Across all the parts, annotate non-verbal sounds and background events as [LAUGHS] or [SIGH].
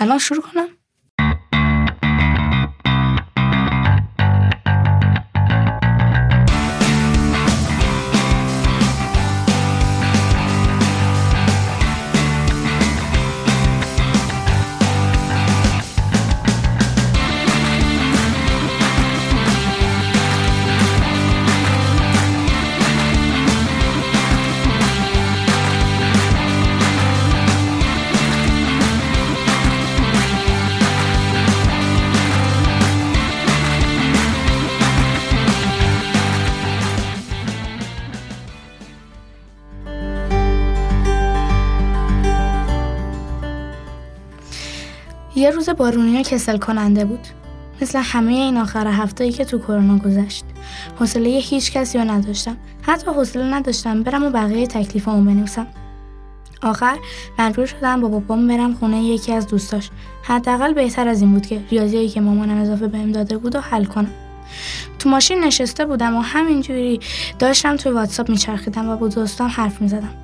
الان شروع کنم یه روز بارونی و کسل کننده بود. مثل همه این آخر هفته‌ای که تو کرونا گذشت. حوصله هیچ کسی رو نداشتم. حتی حوصله نداشتم برم و بقیه تکلیفامو بنویسم. آخر مجبور شدم با بابام برم خونه یکی از دوستاش. حداقل بهتر از این بود که ریاضیایی که مامانم اضافه بهم داده بود و حل کنم. تو ماشین نشسته بودم و همینجوری داشتم توی واتساپ میچرخیدم و با دوستام حرف می‌زدم.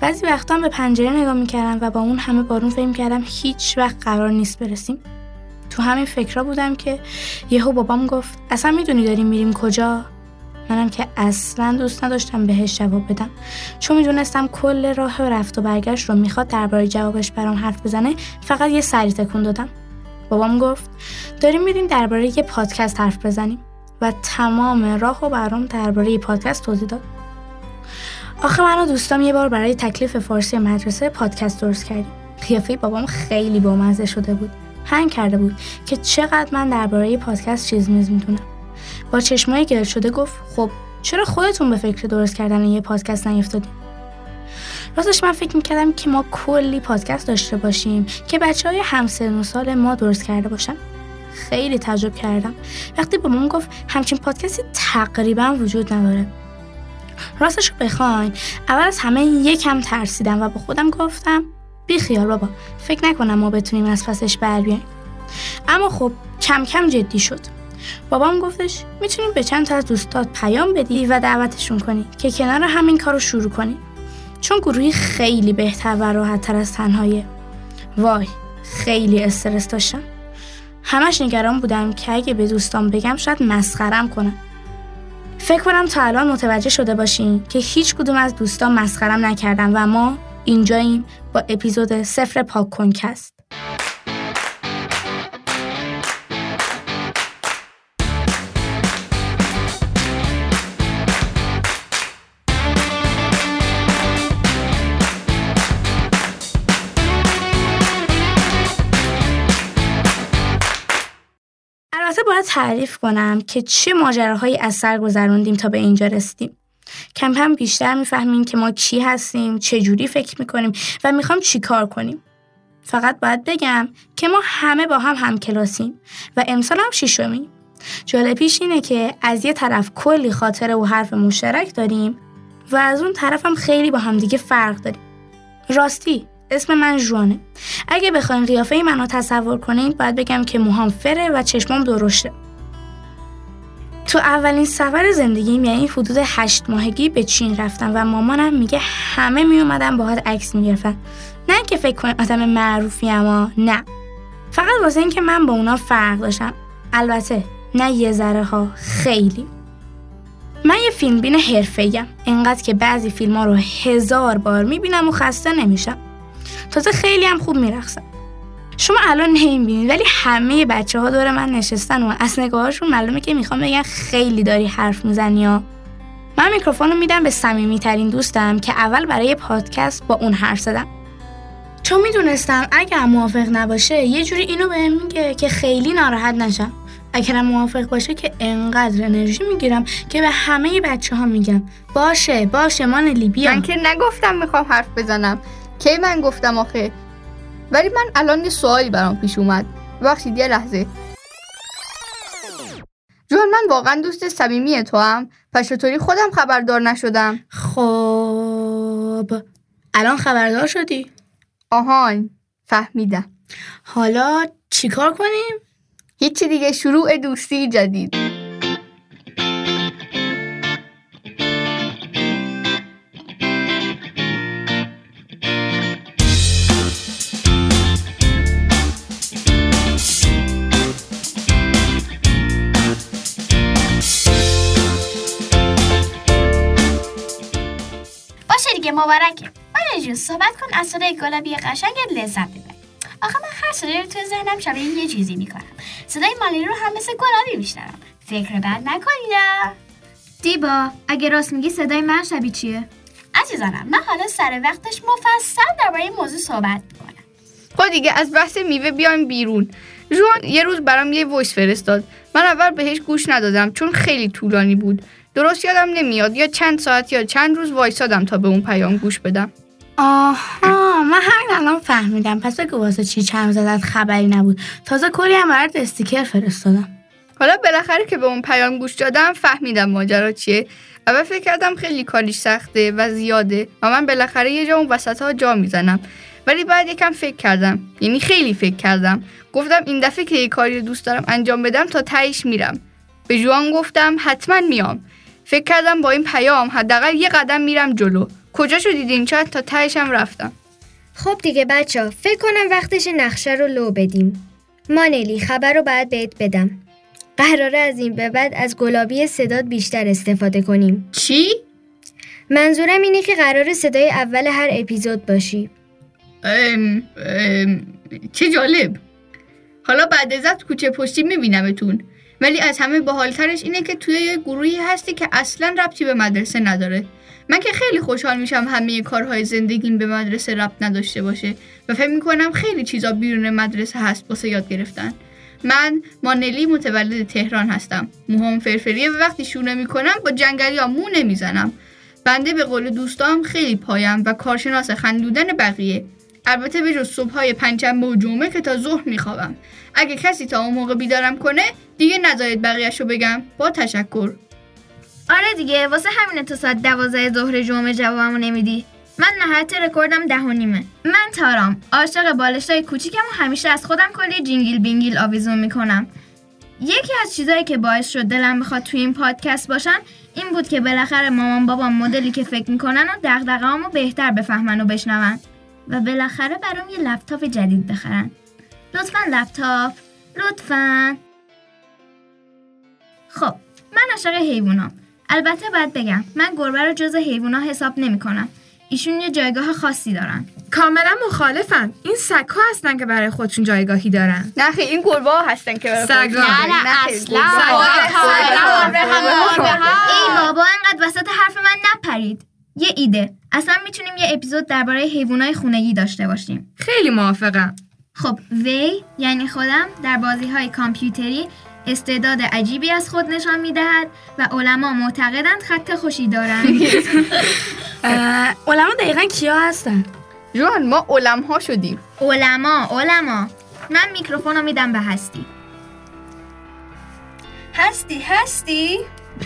بعضی وقتا به پنجره نگاه می‌کردم و با اون همه بارون فکر کردم هیچ وقت قرار نیست برسیم. تو همین فکرها بودم که یهو بابام گفت اصلا می‌دونی داریم میریم کجا؟ منم که اصلا دوست نداشتم بهش جواب بدم. چون می‌دونستم کل راه رفت و برگشت رو می‌خواد درباره جوابش برام حرف بزنه فقط یه سری تکون دادم. بابام گفت داریم میریم درباره یه پادکست حرف بزنیم. و تمام راه و برام درباره یه پادکست توضیح داد. آخه من و دوستام یه بار برای تکلیف فارسی مدرسه پادکست درست کردیم. قیافه بابام خیلی بامزه شده بود. هنگ کرده بود که چقدر من درباره پادکست چیز میز می‌دونم. با چشمای گرد شده گفت خب چرا خودتون به فکر درست کردن یه پادکست نیفتادیم راستش من فکر می‌کردم که ما کلی پادکست داشته باشیم که بچه های همسن و سال ما درست کرده باشن. خیلی تعجب کردم. وقتی با من گفت همچین پادکستی تقریبا وجود نداره. راستش بخواین. اول از همه یکم ترسیدم و با خودم گفتم بی خیال بابا فکر نکنم ما بتونیم از پسش بر بیایم اما خب کم کم جدی شد. بابام گفتش می‌تونیم به چند تا از دوستات پیام بدی و دعوتشون کنی که کنار همین کار رو شروع کنی. چون گروهی خیلی بهتر و راحت تر از تنهاییه وای خیلی استرس داشتم. همش نگران بودم که اگه به دوستان بگم شاید مسخرم کنم. فکر کنم تا الان متوجه شده باشین که هیچ کدوم از دوستان مسخرم نکردم و ما اینجاییم با اپیزود سفر پاک کنکست باید تعریف کنم که چه ماجراهایی از سر گذروندیم تا به اینجا رسیدیم. کم کم بیشتر می‌فهمیم که ما کی هستیم چه جوری فکر می‌کنیم و می‌خوام چی کار کنیم. فقط باید بگم که ما همه با هم هم کلاسیم و امسال هم شیشمیم جالبیش اینه که از یه طرف کلی خاطره و حرف مشترک داریم و از اون طرف هم خیلی با همدیگه فرق داریم. راستی اسم من جوانه. اگه بخواین قیافه منو تصور کنید باید بگم که موهام فره و چشمام درشته. تو اولین سفر زندگیم یعنی حدود هشت ماهگی به چین رفتم و مامانم میگه همه میومدن باهات عکس می‌گرفتن. نه که فکر کنم آدم معروفی اما نه. فقط واسه اینکه من با اونا فرق داشتم. البته نه یه ذره ها خیلی. من یه فیلم بین حرفه‌ایم انقدر که بعضی فیلم ها رو هزار بار می‌بینم و خسته نمیشم. تازه خیلی هم خوب میرخصم شما الان نمی‌بینید ولی همه بچه ها دور من نشستن و از نگاهاشون معلومه که می‌خوام بگن خیلی داری حرف می‌زنی یا من میکروفون رو میدم به صمیمی ترین دوستم که اول برای پادکست با اون حرف زدم. چون می‌دونستم اگر موافق نباشه یه جوری اینو بهم میگه که خیلی ناراحت نشم. اگرم موافق باشه که انقدر انرژی می‌گیرم که به همه بچه ها میگم. باشه باشه من لیبیا من که نگفتم می‌خوام حرف بزنم. کی من گفتم آخه؟ ولی من الان یه سوالی برام پیش اومد. ببخشید یه لحظه. جون من واقعا دوست صمیمی تو هم پس چطوری خودم خبردار نشدم؟ خب الان خبردار شدی؟ آهان فهمیدم. حالا چیکار کنیم؟ هیچی دیگه شروع دوستی جدید. مبارکه. آره جون صحبت کن از صدای گلابی قشنگت لذت ببر. آخه من هر صدایی رو تو ذهنم شبیه یه چیزی می‌کنم. صدای مالی رو هم مثل گلابی میشنوم. فکر بد نکنید دیبا اگه راست میگی صدای من شبیه چیه؟ عزیزانم من حالا سر وقتش مفصل درباره این موضوع صحبت می‌کنم. خب دیگه از بحث میوه بیایم بیرون. جوان یه روز برام یه voice فرستاد. من اول بهش گوش ندادم چون خیلی طولانی بود. درست یادم نمیاد. یا چند ساعت یا چند روز وایسادم تا به اون پیام گوش بدم. آها من همین الان فهمیدم. پس بگو واسه چی چند زدت خبری نبود. تازه کلی هم برات استیکر فرستادم. حالا بالاخره که به اون پیام گوش دادم فهمیدم ماجرا چیه. اول فکر کردم خیلی کاریش سخته و زیاده و من بالاخره یه جا اون وسط ها جا می‌زنم. ولی بعد یکم فکر کردم. یعنی خیلی فکر کردم. گفتم این دفعه که یه کاری دوست دارم انجام بدم تا تهش میرم. به جوان گفتم حتما میام. فکر کردم با این پیام حداقل یه قدم میرم جلو. کجا شو دیدین؟ چند تا تهشم رفتم. خب دیگه بچه فکر کنم وقتش نقشه رو لو بدیم. مانلی خبر رو باید بهت بدم. قراره از این به بعد از گلابی صدات بیشتر استفاده کنیم. چی؟ منظورم اینه که قرار صدای اول هر اپیزود باشی. ام، ام، چه جالب. حالا بعد ازت کوچه پشتی میبینمتون. ولی از همه باحالترش اینه که توی یه گروهی هستی که اصلا ربطی به مدرسه نداره. من که خیلی خوشحال میشم همه کارهای زندگیم به مدرسه ربط نداشته باشه و فکر می‌کنم خیلی چیزا بیرون مدرسه هست واسه یاد گرفتن. من مانلی متولد تهران هستم. موهام فرفریه و وقتی شونه می‌کنم با جنگلی ها مو نمی‌زنم. بنده به قول دوستام خیلی پایم و کارشناس خندودن بقیه. البته به جز صبحهای پنجشنبه و جمعه که تا ظهر میخوابم. اگه کسی تا اون موقع بیدارم کنه دیگه نذارید بقیهش رو بگم. با تشکر. آره دیگه واسه همینه تا ساعت دوازده ظهر جمعه جوابمو نمیدی. من نهایت رکوردم ده و نیمه. من تارام عاشق بالشتای کوچیکم و همیشه از خودم کلی جینگیل بینگیل آویزون می‌کنم. یکی از چیزایی که باعث شد دلم بخواد توی این پادکست باشم این بود که بالاخره مامان بابام مدلی که فکر می‌کنن و دغدغه‌هامو بهتر بفهمن و بشنون. و بالاخره برام یه لپتاپ جدید بخرن. لطفا لپتاپ لطفا. خب من عاشق حیوانام. البته باید بگم من گربه رو جز حیوونا حساب نمی‌کنم ایشون یه جایگاه خاصی دارن. کاملا مخالفم این سگ ها هستن که برای خودشون جایگاهی دارن. نه خیلی این گربه ها هستن که برای سگا. خودشون نه، نه، اصلا. ای بابا انقدر وسط حرف من نپرید. یه ایده. اصلا می‌تونیم یه اپیزود درباره حیوانای خونگی داشته باشیم. خیلی موافقم. خب وی یعنی خودم در بازی های کامپیوتری استعداد عجیبی از خود نشان می‌دهد و علما معتقدند خط خوشی دارند. [LAUGHS] علما دقیقا کیا هستن؟ جوان ما علم ها شدیم. علما علما. من میکروفون رو میدم به هستی. هستی هستی؟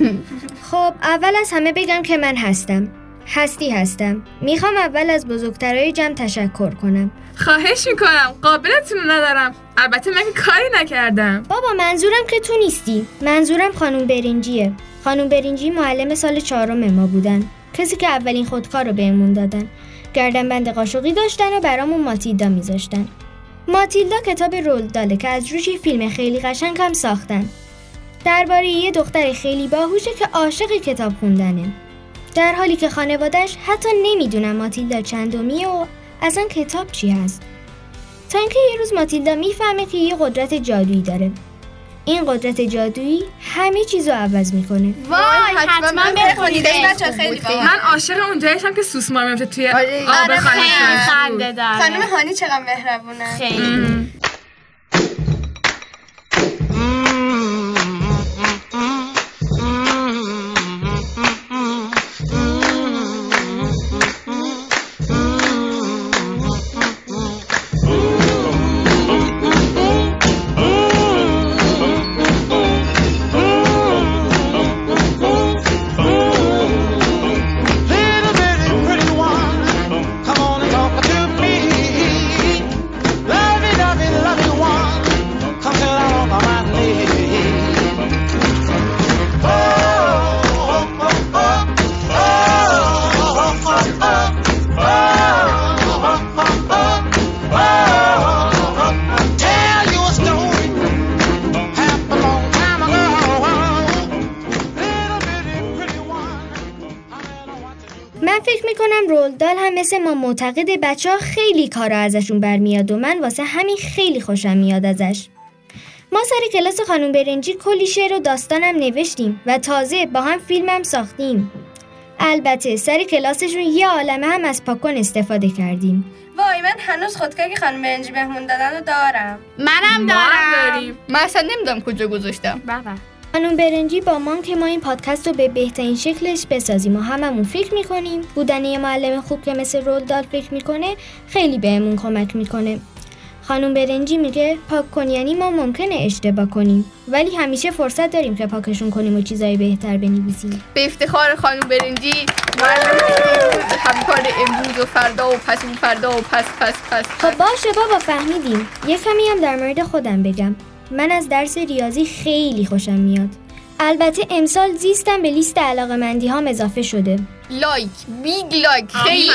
[LAUGHS] خب اول از همه بگم که من هستم. هستی هستم. می‌خوام اول از بزرگترهای جمع تشکر کنم. خواهش می‌کنم. قابلتون ندارم. البته من کاری نکردم. بابا منظورم که تو نیستی. منظورم خانم برینجیه. خانم برینجی معلم سال چهارم ما بودن. کسی که اولین خودکار رو بهمون دادن. گردن بند قاشقی داشتن و برامون ماتیلدا میذاشتن. ماتیلدا کتاب رول داله که از روش یه فیلم خیلی قشنگ هم ساختن. درباره یه دختر خیلی باهوشه که عاشق کتاب خوندنه. در حالی که خانوادهش حتی نمی‌دونن ماتیلدا چندمیه و اصلا کتاب چی هست تا اینکه یه روز ماتیلدا می‌فهمه که یه قدرت جادویی داره. این قدرت جادویی همه چیزو عوض می‌کنه. وای حتما بخونید خیلی. باحال. من عاشق اونجایشم که سوسمار میفته توی آره. آب آره، خشک. خنده داره. خانم هانی چقدر مهربونه. خیلی. معتقد بچه ها خیلی کارا ازشون برمیاد و من واسه همین خیلی خوشم میاد ازش. ما سر کلاس خانم برنجی کلی شعر و داستانم نوشتیم و تازه با هم فیلمم ساختیم. البته سر کلاسشون یه عالمه هم از پاکن استفاده کردیم. وای من هنوز خودکار که خانم برنجی بهمون دادن رو دارم. منم ما هم داریم. من اصلا نمی‌دونم کجا گذاشتم. خانم برنجی با مام که ما این پادکست رو به بهترین شکلش بسازیم و هممون فکر می‌کنیم. بودن یه معلم خوب که مثل رولدال فکر می‌کنه خیلی بهمون کمک می‌کنه. خانم برنجی میگه پاک کن یعنی ما ممکنه اشتباه کنیم. ولی همیشه فرصت داریم که پاکشون کنیم و چیزای بهتر بنویسیم. به افتخار خانم برنجی معلم همکار امروز و فردا و پس اون فردا و پس پس پس خب باشه بابا فهمیدیم. یه کمی هم در مورد خودم بگم. من از درس ریاضی خیلی خوشم میاد. البته امسال زیستم به لیست علاقه مندی هم اضافه شده. like big like خیلی.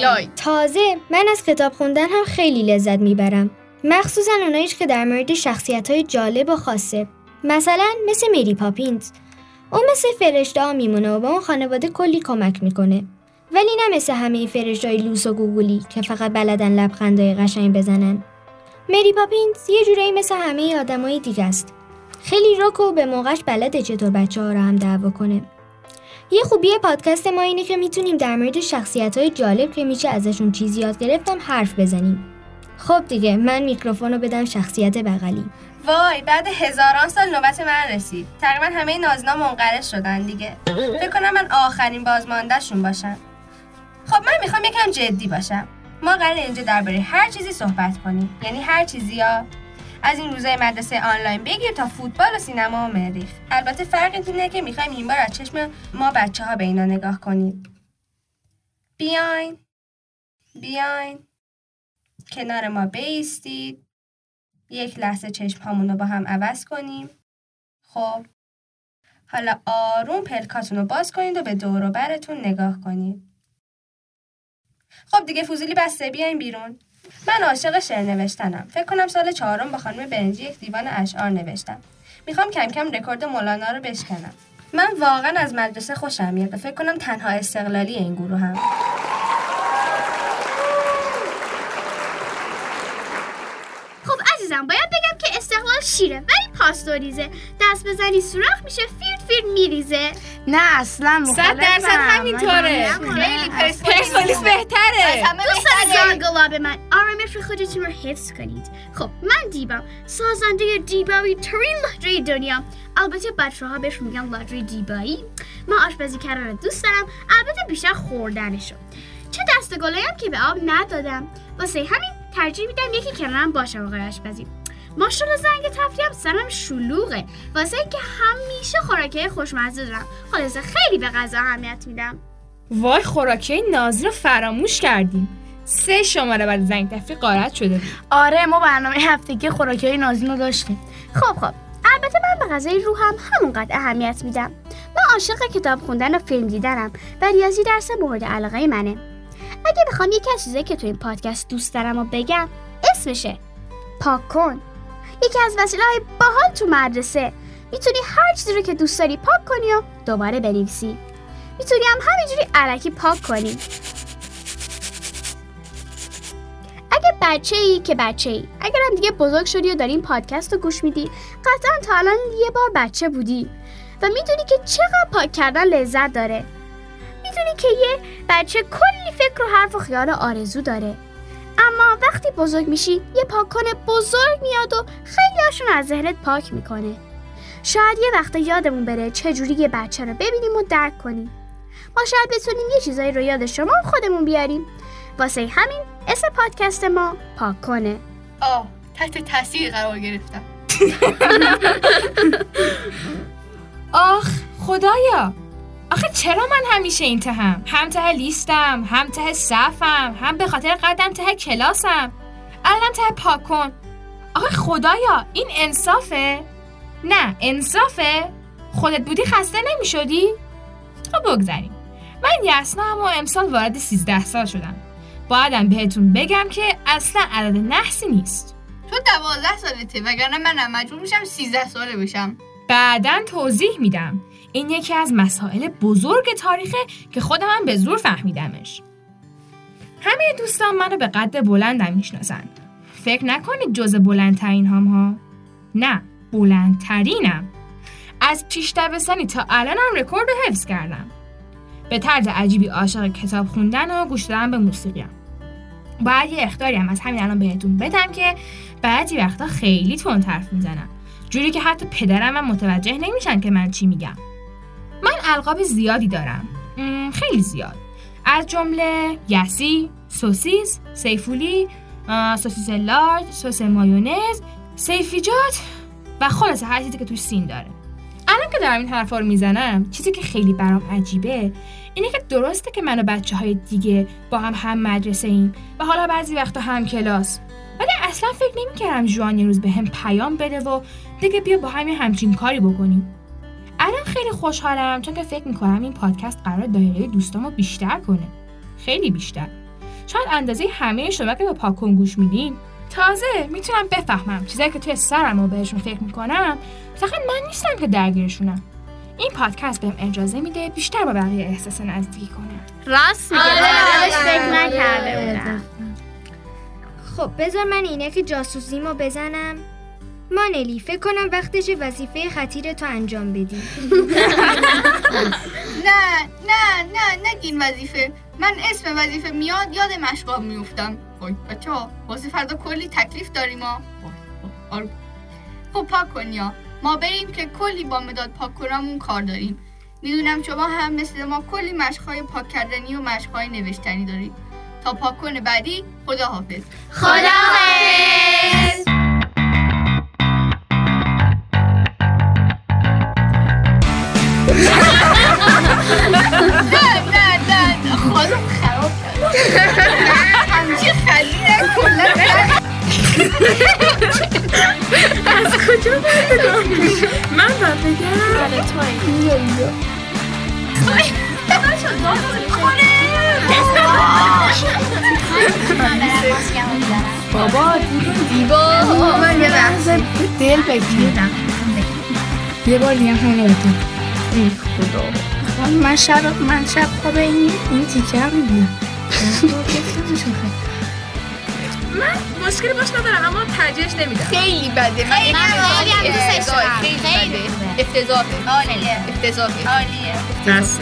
like تازه من از کتاب خوندن هم خیلی لذت می‌برم. مخصوصا اوناییش که در مورد شخصیت های جالب و خاصه. مثلا مثل مری پاپینز. اون مثل فرشته ها میمونه و به اون خانواده کلی کمک می‌کنه. ولی نه مثل همه فرشته های لوس و گوگولی که فقط بلدن لبخندای قشنگ بزنن. مری پاپینز یه جورایی مثل همه آدمای دیگه است. خیلی رک و به موقعش بلده چطور بچه ها رو هم دعوا کنه. یه خوبی پادکست ما اینه که می‌تونیم در مورد شخصیت های جالب که میشه ازشون چیزی یاد گرفتم حرف بزنیم. خب دیگه من میکروفون رو بدم شخصیت بغلی. وای بعد هزاران سال نوبت من رسید. تقریبا همه نازنا منقرض شدن دیگه. فکر کنم من آخرین بازماندهشون باشم. خب من می‌خوام یکم جدی باشم. ما قرار اینجا درباره هر چیزی صحبت کنیم. یعنی هر چیزی یا از این روزای مدرسه آنلاین بگیر تا فوتبال و سینما و مریخ. البته فرق اینه که می‌خوایم این بار از چشم ما بچه ها به اینا نگاه کنیم. بیاین. بیاین. کنار ما بیستید. یک لحظه چشم رو با هم عوض کنیم. خب. حالا آروم پلکاتون رو باز کنید و به دور و برتون نگاه کنید. خب دیگه فوزولی بسته بیاین بیرون. من عاشق شعر نوشتنم. فکر کنم سال چهارم با خانم برنجی یک دیوان اشعار نوشتم. می‌خوام کم کم رکورد مولانا رو بشکنم. من واقعا از مدرسه خوشم میاد. فکر کنم تنها استقلالی این گروه هم. خب عزیزم باید بگم شیره ولی پاستوریزه. دست بزنی سوراخ میشه فیرد فیرد میریزه. نه اصلا صد درصد همینطوره. خیلی پرسپولیس بهتره. دوست زنگلاب من. آرامش خودتون رو حفظ کنید. خب من دیبام سازنده دیبایی ترین لاجری دنیا. البته بچه ها بهش میگن لاجری دیبایی. من آشپزی کردن رو دوست دارم. البته بیشتر خوردنشو. چه دست گلایم که به آب ندادم. واسه همین ترجیح میدم یکی کنارم باشه آقای آشپزی. ماشاءالله زنگ تفریحم سرم شلوغه. واسه اینکه همیشه خوراکی خوشمزه دارم. خلاصه خیلی به غذا اهمیت میدم. وای خوراکی نازی رو فراموش کردیم. سه شماره بعد زنگ تفریح قارت شده بود. آره ما برنامه هفتگی خوراکی های نازین رو داشتیم. خب خب. البته من به غذای روحم همونقدر اهمیت میدم. من عاشق کتاب خوندن و فیلم دیدنم و ریاضی درس مورد علاقه منه. اگه بخوام یکی از چیزایی که تو این پادکست دوست دارم و بگم اسمشه. پاک کن یکی از وسیله های باحال تو مدرسه. می‌تونی هر چیزی رو که دوست داری پاک کنی و دوباره بنویسی. می‌تونی هم همینجوری علکی پاک کنی. اگه بچه ای که بچه ای اگر هم دیگه بزرگ شدی و داری این پادکست رو گوش میدی قطعا تا الان یه بار بچه بودی و می‌دونی که چقدر پاک کردن لذت داره. می‌دونی که یه بچه کلی فکر و حرف و خیال و آرزو داره. اما وقتی بزرگ میشی یه پاککن بزرگ میاد و خیلی هاشون از ذهنت پاک می‌کنه. شاید یه وقت یادمون بره چجوری یه بچه رو ببینیم و درک کنیم. ما شاید بتونیم یه چیزایی رو یاد شما خودمون بیاریم. واسه همین اسم پادکست ما پاک کنه آه تحت تاثیر قرار گرفتم. [LAUGHS] آخ خدایا. آخه چرا من همیشه این تهم هم؟ ته لیستم هم ته صفم هم به خاطر قدم ته کلاسم. الان ته پاک کن. آخه خدایا این انصافه؟ نه انصافه. خودت بودی خسته نمی شدی؟ خب بگذاریم. من یسنا و امسال وارد 13 سال شدم. بایدم بهتون بگم که اصلا عدد نحسی نیست. تو دوازده سالته وگرنه منم مجبور میشم سیزده ساله بشم. بعدا توضیح میدم. این یکی از مسائل بزرگ تاریخه که خودم هم به زور فهمیدمش. همه دوستان منو به قد بلندم می‌شناسن. فکر نکنید جز بلندترین هم ها نه بلندترینم. از پیش دبستانی تا الانم رکورد رو حفظ کردم. به طرز عجیبی عاشق کتاب خوندن و گوش دادن به موسیقیم. باید یه اختاری هم از همین الان بهتون بدم که بعضی وقتا خیلی تند حرف می‌زنم. جوری که حتی پدرم هم متوجه نمیشن که من چی میگم. القاب زیادی دارم. خیلی زیاد. از جمله یسی، سوسیس، سیفولی، سوسیس large، سس مایونز، صیفیجات و خلاصه هر چیزی که توش سین داره. الان که دارم این حرفا رو می‌زنم چیزی که خیلی برام عجیبه اینه که درسته که من و بچه های دیگه با هم هم مدرسه ایم و حالا بعضی وقتا هم کلاس. ولی اصلا فکر نمی‌کردم جوان یه روز به هم پیام بده و دیگه بیا با همین همچین کاری بکنیم. الان خیلی خوشحالم چون که فکر می‌کنم این پادکست قرار دایره دوستامو بیشتر کنه. خیلی بیشتر. شاید اندازه همه شما که به پاکن گوش میدین. تازه می‌تونم بفهمم چیزایی که توی سرم و بهشون فکر می‌کنم. فقط من نیستم که درگیرشونم. این پادکست بهم اجازه میده بیشتر با بقیه احساس نزدیکی کنم. راست میگه آره، آره. فکر نکرده بودم. خب بذار من اینه که جاسوسیمو بزنم. مانلی فکر کنم وقتش وظیفه خطیر تو انجام بدی. [LAUGHS] نه نه نه نگین وظیفه. من اسم وظیفه میاد یاد مشقام میفتم وای بچه ها واسه فردا کلی تکلیف داریم ها. آره. خب پاک کن یا. ما بریم که کلی با مداد پاک کنامون کار داریم. می‌دونم شما هم مثل ما کلی مشقهای پاک کردنی و مشقهای نوشتنی دارید. تا پاک کن بعدی خدا حافظ خداحافظ! من یه لحظه دل بگیرم یه بار دیگه همینو بگم ای خدا من شب من شب خواب این این تیکه هم می‌دونم مشکلی باش ندارم اما ترجیحش نمیدم. خیلی بده. من خیلی هم دوستش دارم. خیلی خیلی. بده. افتضاحه. عالیه. افتضاحه. عالیه. دست